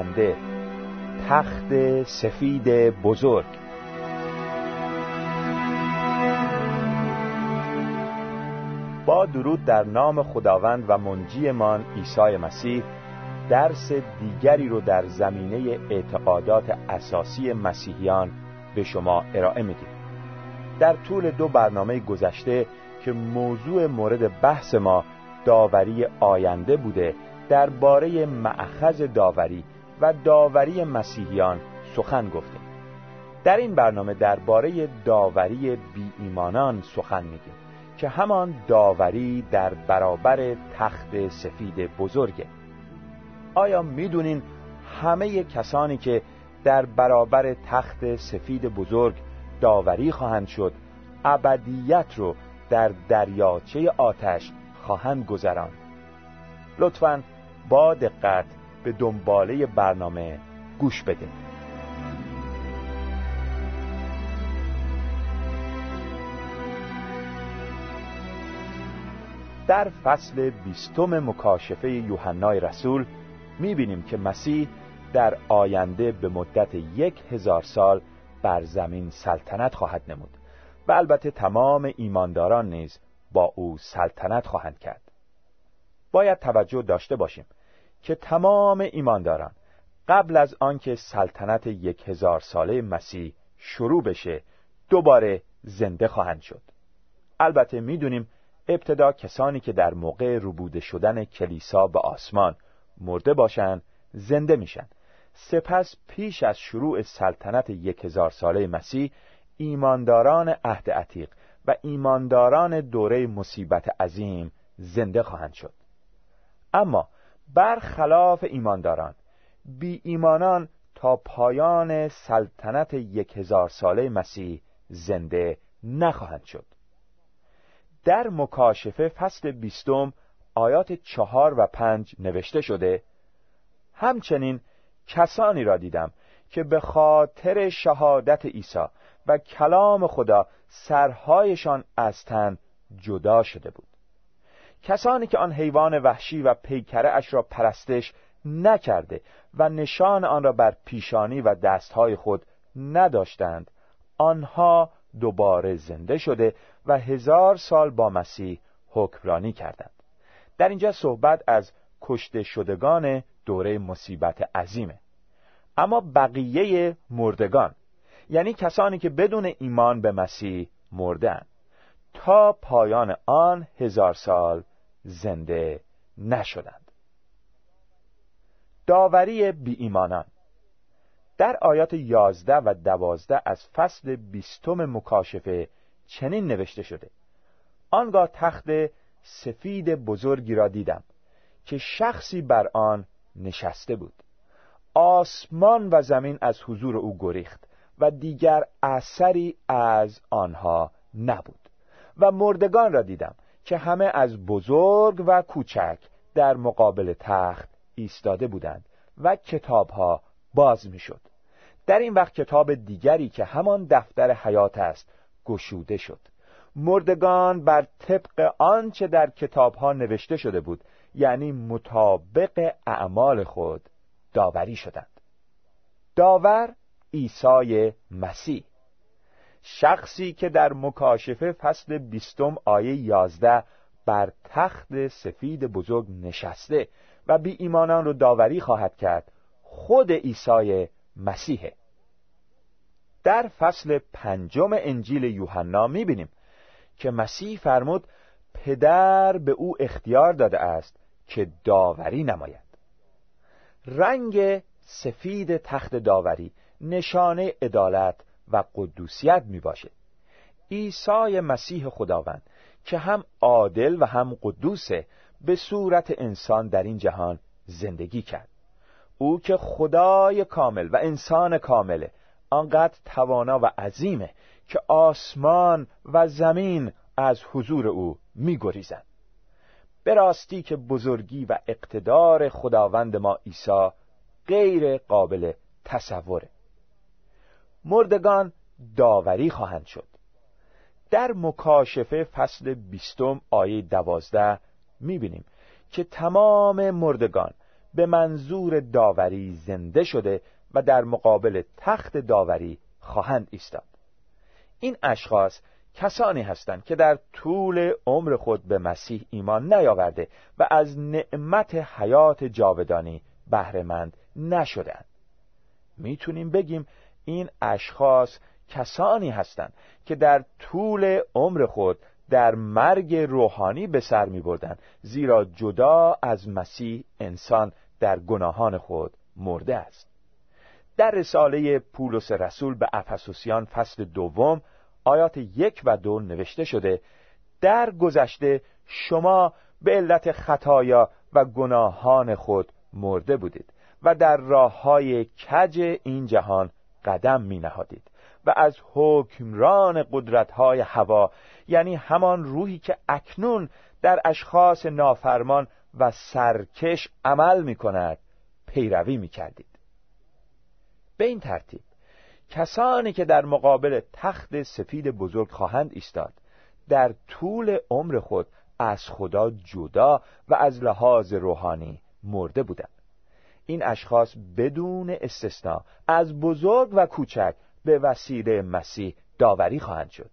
آینده تخت سفید بزرگ. با درود در نام خداوند و منجیمان عیسی مسیح درس دیگری رو در زمینه اعتقادات اساسی مسیحیان به شما ارائه میدیم. در طول دو برنامه گذشته که موضوع مورد بحث ما داوری آینده بوده درباره معخذ داوری و داوری مسیحیان سخن گفتیم در این برنامه درباره داوری بی ایمانان سخن میگیم که همان داوری در برابر تخت سفید بزرگه. آیا می‌دونین همه کسانی که در برابر تخت سفید بزرگ داوری خواهند شد ابدیت رو در دریاچه آتش خواهند گذراند لطفا با دقت به دنباله برنامه گوش بده. در فصل بیستم مکاشفه یوحنای رسول می‌بینیم که مسیح در آینده به مدت یک هزار سال بر زمین سلطنت خواهد نمود و البته تمام ایمانداران نیز با او سلطنت خواهند کرد. باید توجه داشته باشیم که تمام ایمانداران قبل از آنکه سلطنت یک هزار ساله مسیح شروع بشه دوباره زنده خواهند شد. البته می‌دونیم ابتدا کسانی که در موقع روبوده شدن کلیسا به آسمان مرده باشند زنده میشن. سپس پیش از شروع سلطنت یک هزار ساله مسیح ایمانداران عهد عتیق و ایمانداران دوره مصیبت عظیم زنده خواهند شد. اما برخلاف ایمانداران. بی ایمانان تا پایان سلطنت یک هزار ساله مسیح زنده نخواهند شد. در مکاشفه فصل بیستم آیات چهار و پنج نوشته شده همچنین کسانی را دیدم که به خاطر شهادت عیسی و کلام خدا سرهایشان از تن جدا شده بود. کسانی که آن حیوان وحشی و پیکره اش را پرستش نکرده و نشان آن را بر پیشانی و دستهای خود نداشتند آنها دوباره زنده شده و هزار سال با مسیح حکمرانی کردند. در اینجا صحبت از کشته شدگان دوره مصیبت عظیمه. اما بقیه مردگان یعنی کسانی که بدون ایمان به مسیح مردن تا پایان آن هزار سال زنده نشدند. داوری بی ایمانان در آیات یازده و دوازده از فصل بیستم مکاشفه چنین نوشته شده. آنگاه تخت سفید بزرگی را دیدم که شخصی بر آن نشسته بود. آسمان و زمین از حضور او گریخت و دیگر اثری از آنها نبود و مردگان را دیدم که همه از بزرگ و کوچک در مقابل تخت ایستاده بودند و کتابها باز می‌شد. در این وقت کتاب دیگری که همان دفتر حیات است گشوده شد. مردگان بر طبق آنچه در کتابها نوشته شده بود یعنی مطابق اعمال خود داوری شدند. داور عیسی مسیح. شخصی که در مکاشفه فصل بیستم آیه یازده بر تخت سفید بزرگ نشسته و بی ایمانان رو داوری خواهد کرد خود عیسی مسیحه در فصل پنجم انجیل یوحنا می‌بینیم که مسیح فرمود پدر به او اختیار داده است که داوری نماید. رنگ سفید تخت داوری نشانه عدالت و قدوسیت می باشه عیسی مسیح خداوند که هم عادل و هم قدوسه به صورت انسان در این جهان زندگی کرد. او که خدای کامل و انسان کامله آنقدر توانا و عظیمه که آسمان و زمین از حضور او میگریزند. به راستی که بزرگی و اقتدار خداوند ما عیسی غیر قابل تصوره. مردگان داوری خواهند شد. در مکاشفه فصل بیستم آیه دوازده می‌بینیم که تمام مردگان به منظور داوری زنده شده و در مقابل تخت داوری خواهند ایستاد. این اشخاص کسانی هستند که در طول عمر خود به مسیح ایمان نیاورده و از نعمت حیات جاودانی بهرهمند نشدند می‌تونیم بگیم این اشخاص کسانی هستند که در طول عمر خود در مرگ روحانی به سر می بردن زیرا جدا از مسیح انسان در گناهان خود مرده است. در رساله پولس رسول به افسوسیان فصل دوم آیات یک و دو نوشته شده در گذشته شما به علت خطایا و گناهان خود مرده بودید و در راه های کج این جهان قدم می نهادید و از حکمران قدرت های هوا یعنی همان روحی که اکنون در اشخاص نافرمان و سرکش عمل می کند پیروی می کردید به این ترتیب کسانی که در مقابل تخت سفید بزرگ خواهند ایستاد در طول عمر خود از خدا جدا و از لحاظ روحانی مرده بودند. این اشخاص بدون استثنا از بزرگ و کوچک به وسیله مسیح داوری خواهند شد.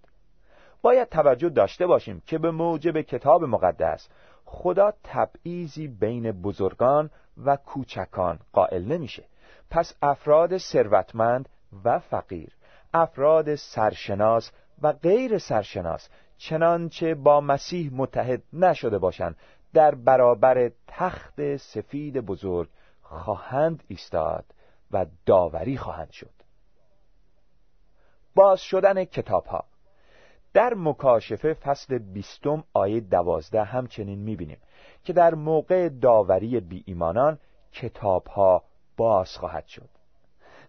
باید توجه داشته باشیم که به موجب کتاب مقدس خدا تبعیضی بین بزرگان و کوچکان قائل نمیشه. پس افراد ثروتمند و فقیر افراد سرشناس و غیر سرشناس چنانچه با مسیح متحد نشده باشند در برابر تخت سفید بزرگ خواهند ایستاد و داوری خواهند شد. باز شدن کتاب ها در مکاشفه فصل بیستم آیه دوازده همچنین می‌بینیم که در موقع داوری بی ایمانان کتاب ها باز خواهد شد.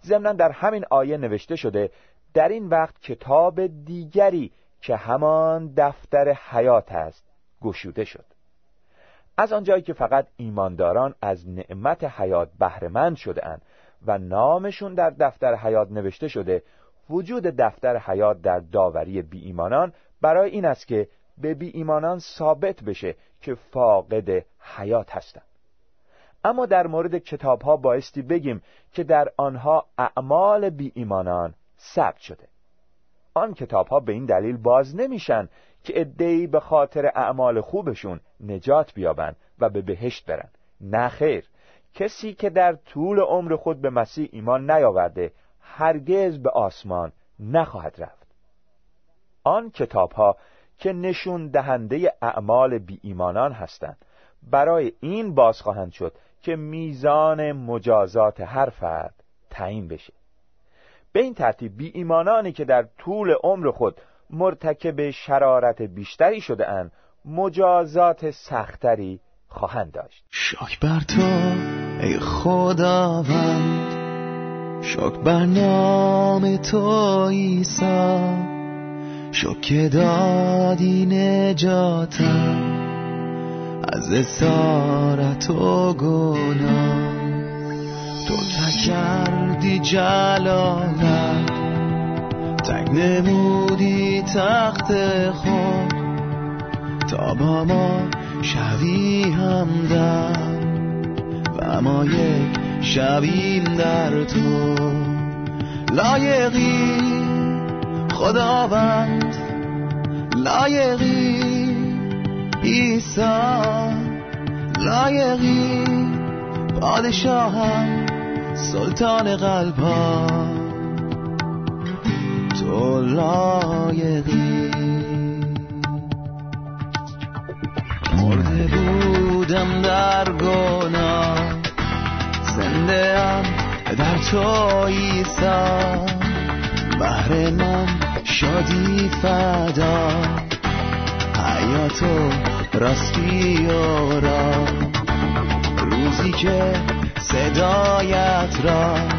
ضمنا در همین آیه نوشته شده در این وقت کتاب دیگری که همان دفتر حیات است گشوده شد. از آنجایی که فقط ایمانداران از نعمت حیات بهرهمند شده و نامشون در دفتر حیات نوشته شده وجود دفتر حیات در داوری بی ایمانان برای این است که به بی ایمانان ثابت بشه که فاقد حیات هستند. اما در مورد کتاب ها بایستی بگیم که در آنها اعمال بی ایمانان ثبت شده. آن کتاب ها به این دلیل باز نمیشن که ادهی به خاطر اعمال خوبشون نجات بیابند و به بهشت برند. نه خیر. کسی که در طول عمر خود به مسیح ایمان نیاورده هرگز به آسمان نخواهد رفت. آن کتاب ها که نشون دهنده اعمال بی ایمانان هستند برای این باز خواهند شد که میزان مجازات هر فرد تعیین بشه. به این ترتیب بی ایمانانی که در طول عمر خود مرتکب شرارت بیشتری شده اند مجازات سختری خواهند داشت. شاک بر تو ای خداوند شاک بر نام تو ایسا که دادی نجاتم از اسارت و گناه. تو تکردی جلالت تک نمودی تخت خود تا با ما شوی همدم و ما یک شویم در تو. لایقی خداوند لایقی ایسا لایقی پادشاهم سلطان قلبا تو لایقی. مرده بودم در گناه. زنده ام در تو ایسا بهر من شادی فدا. حیاتو راستی و را روزی که صدایت را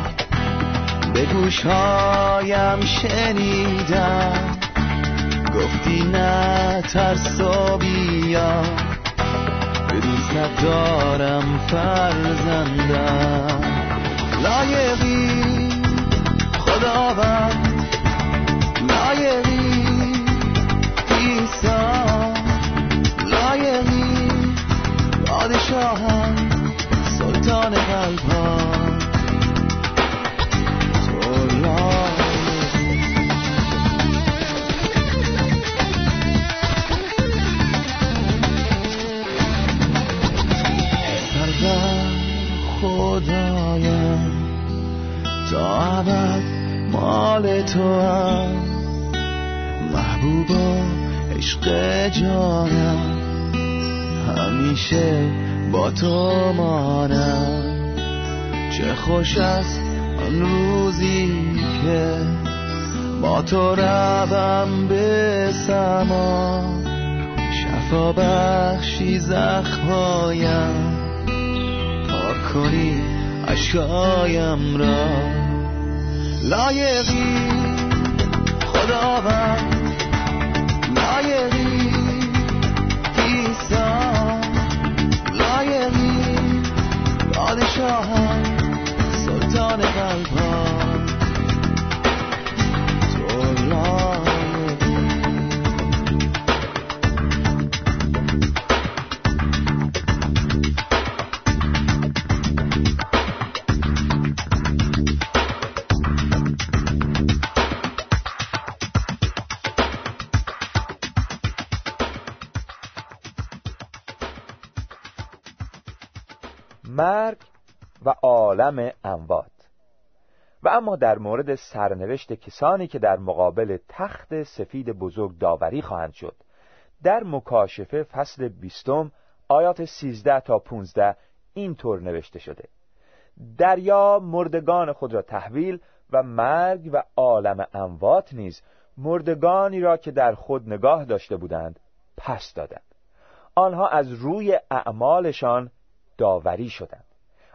به گوشهایم شنیدم. گفتی نه ترس و بیا به ندارم فرزندم. لایقی خداوند. لایقی ایسا لایقی پادشاهم سلطان تا عبد مال تو هم. محبوبا عشق جانم. همیشه با تو مانم. چه خوش است آن روزی که با تو روم به سما. شفا بخشی زخمایم. پاک کنی اشکایم را. لایقی خداوند لایقی ایسا لایقی پادشاهم سلطان قلبم و عالم اموات و اما در مورد سرنوشت کسانی که در مقابل تخت سفید بزرگ داوری خواهند شد در مکاشفه فصل بیستم آیات 13 تا 15 اینطور نوشته شده. دریا مردگان خود را تحویل و مرگ و عالم اموات نیز مردگانی را که در خود نگاه داشته بودند پس دادند. آنها از روی اعمالشان داوری شدند.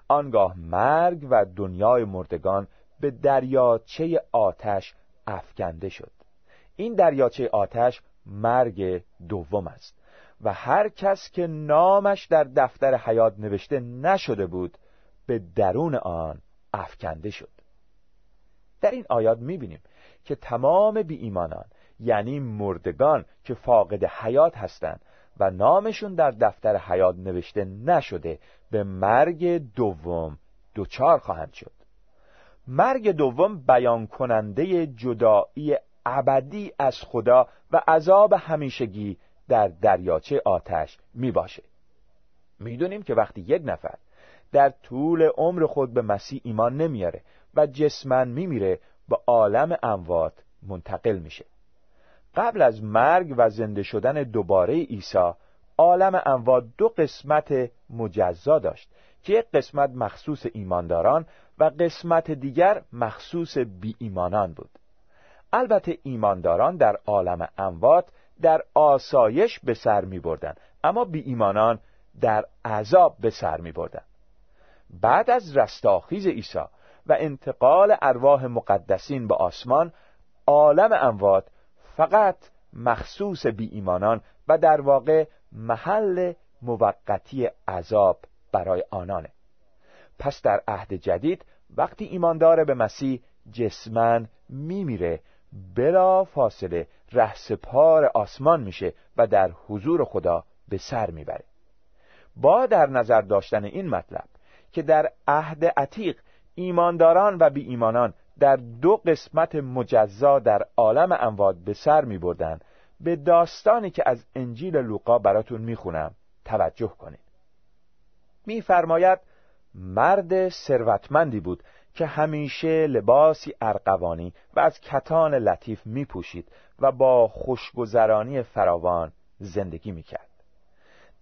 آنگاه مرگ و دنیای مردگان به دریاچه آتش افکنده شد. این دریاچه آتش مرگ دوم است و هر کس که نامش در دفتر حیات نوشته نشده بود به درون آن افکنده شد. در این آیات می‌بینیم که تمام بی ایمانان یعنی مردگان که فاقد حیات هستند و نامشون در دفتر حیات نوشته نشده به مرگ دوم دوچار خواهند شد. مرگ دوم بیان کننده جدایی ابدی از خدا و عذاب همیشگی در دریاچه آتش می باشه. می‌دونیم که وقتی یک نفر در طول عمر خود به مسیح ایمان نمیاره و جسمن میمیره به عالم اموات منتقل میشه. قبل از مرگ و زنده شدن دوباره عیسی عالم اموات دو قسمت مجزا داشت که یک قسمت مخصوص ایمانداران و قسمت دیگر مخصوص بی ایمانان بود البته ایمانداران در عالم اموات در آسایش به سر می بردن اما بی ایمانان در عذاب به سر می بردن. بعد از رستاخیز عیسی و انتقال ارواح مقدسین به آسمان عالم اموات فقط مخصوص بی ایمانان و در واقع محل موقتی عذاب برای آنانه. پس در عهد جدید وقتی ایماندار به مسیح جسمن میمیره بلا فاصله رهسپار آسمان میشه و در حضور خدا به سر می‌بره. با در نظر داشتن این مطلب که در عهد عتیق ایمانداران و بی ایمانان در دو قسمت مجزا در عالم اموات به سر می بردن. به داستانی که از انجیل لوقا براتون می‌خونم توجه کنید. میفرماید مرد ثروتمندی بود که همیشه لباسی ارقوانی و از کتان لطیف می پوشید و با خوشگذرانی فراوان زندگی می کرد.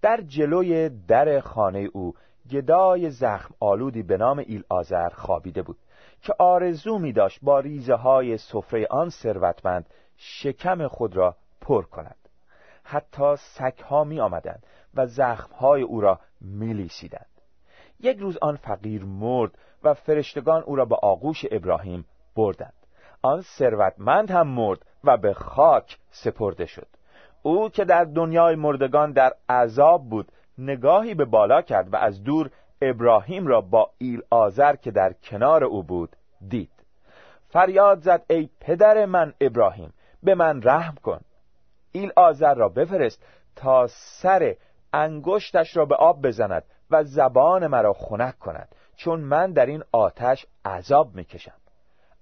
در جلوی در خانه او گدای زخم آلودی به نام ایل آزر خوابیده بود. که آرزو می داشت با ریزه های سفره آن ثروتمند شکم خود را پر کند. حتی سگها می آمدند و زخمهای او را می لیسیدند. یک روز آن فقیر مرد و فرشتگان او را به آغوش ابراهیم بردند. آن ثروتمند هم مرد و به خاک سپرده شد. او که در دنیای مردگان در عذاب بود نگاهی به بالا کرد و از دور ابراهیم را با ایل آزر که در کنار او بود دید. فریاد زد ای پدر من ابراهیم به من رحم کن. ایل آزر را بفرست تا سر انگشتش را به آب بزند و زبان مرا خنک کند چون من در این آتش عذاب می‌کشم.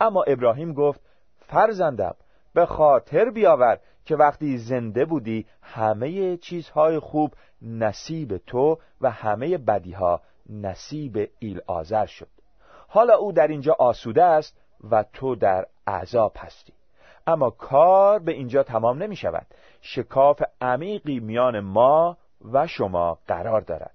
اما ابراهیم گفت فرزندم به خاطر بیاور که وقتی زنده بودی همه چیزهای خوب نصیب تو و همه بدیها نصیب ایل آزر شد. حالا او در اینجا آسوده است و تو در عذاب هستی. اما کار به اینجا تمام نمی شود. شکاف عمیقی میان ما و شما قرار دارد.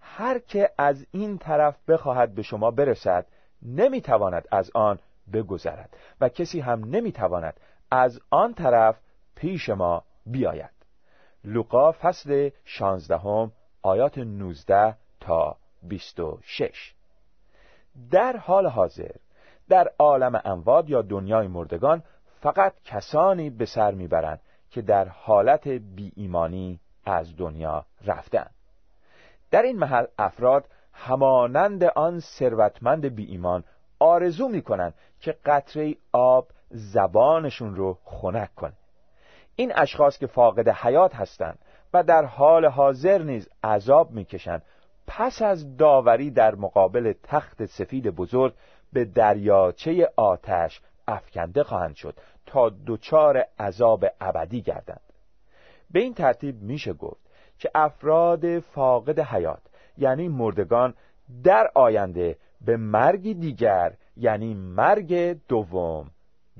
هر که از این طرف بخواهد به شما برسد نمی‌تواند از آن بگذرد و کسی هم نمی‌تواند از آن طرف پیش ما بیاید. لوقا فصل شانزدهم آیات 19 تا 26 در حال حاضر در عالم امواد یا دنیای مردگان فقط کسانی به سر می‌برند که در حالت بی ایمانی از دنیا رفتند در این محل افراد همانند آن ثروتمند بی ایمان آرزو می‌کنند که قطره آب زبانشون رو خنک کنه. این اشخاص که فاقد حیات هستند و در حال حاضر نیز عذاب می‌کشند پس از داوری در مقابل تخت سفید بزرگ به دریاچه آتش افکنده خواهند شد تا دچار عذاب ابدی گردند. به این ترتیب میشه گفت که افراد فاقد حیات یعنی مردگان در آینده به مرگی دیگر یعنی مرگ دوم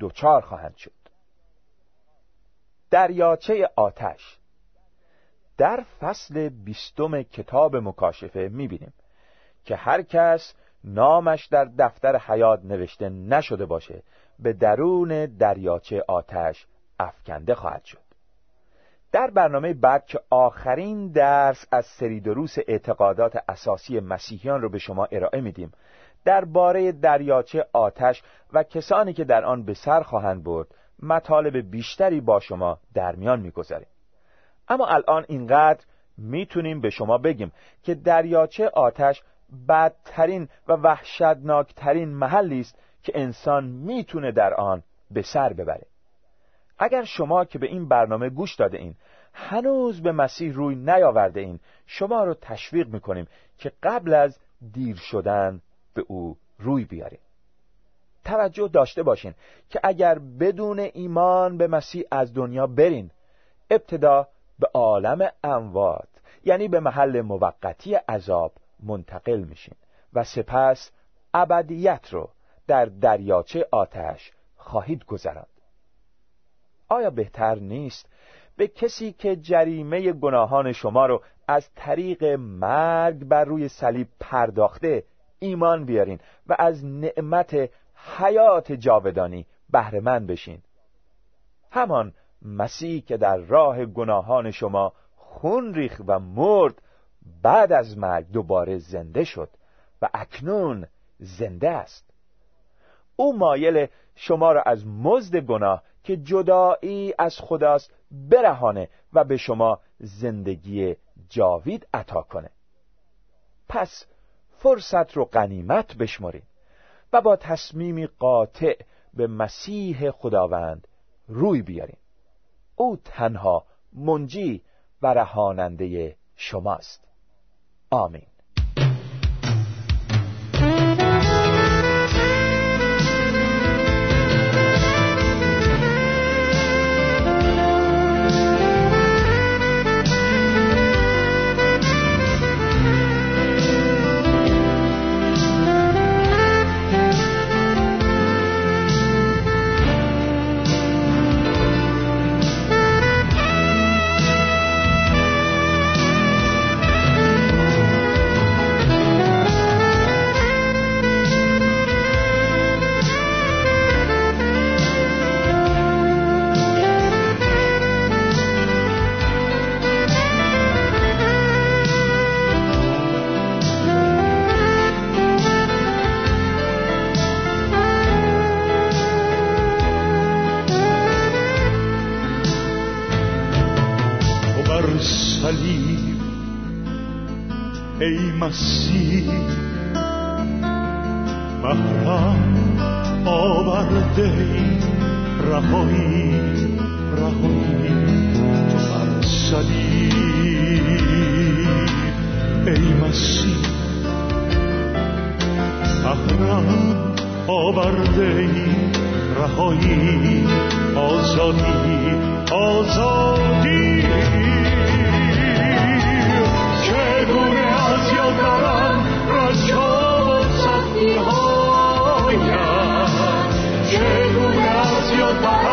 دچار خواهند شد. دریاچه آتش در فصل بیستم کتاب مکاشفه می‌بینیم که هر کس نامش در دفتر حیات نوشته نشده باشه به درون دریاچه آتش افکنده خواهد شد. در برنامه بعد که آخرین درس از سری دروس اعتقادات اساسی مسیحیان رو به شما ارائه میدیم درباره دریاچه آتش و کسانی که در آن به سر خواهند برد مطالب بیشتری با شما در میان می‌گذاریم. اما الان اینقدر می‌تونیم به شما بگیم که دریاچه آتش بدترین و وحشتناکترین محلی است که انسان می‌تونه در آن به سر ببره. اگر شما که به این برنامه گوش داده این هنوز به مسیح روی نیاورده این شما رو تشویق می‌کنیم که قبل از دیر شدن به او روی بیاریم توجه داشته باشین که اگر بدون ایمان به مسیح از دنیا برین ابتدا به عالم اموات یعنی به محل موقتی عذاب منتقل میشین و سپس ابدیت رو در دریاچه آتش خواهید گذراند. آیا بهتر نیست به کسی که جریمه گناهان شما رو از طریق مرگ بر روی صلیب پرداخته ایمان بیارین و از نعمت حیات جاودانی بهرهمند بشین؟ همان مسیح که در راه گناهان شما خون ریخ و مرد بعد از مرگ دوباره زنده شد و اکنون زنده است. او مایل شما را از مزد گناه که جدایی از خداست برهانه و به شما زندگی جاوید عطا کنه. پس فرصت رو غنیمت بشمرید و با تصمیمی قاطع به مسیح خداوند روی بیاریم او تنها منجی و رهاننده شماست. آمین. مسیح برم آورده رهایی رهایی تو بر صلیب ای مسیح بهرم آورده رهایی آزادی آزادی چگونه از یاد برم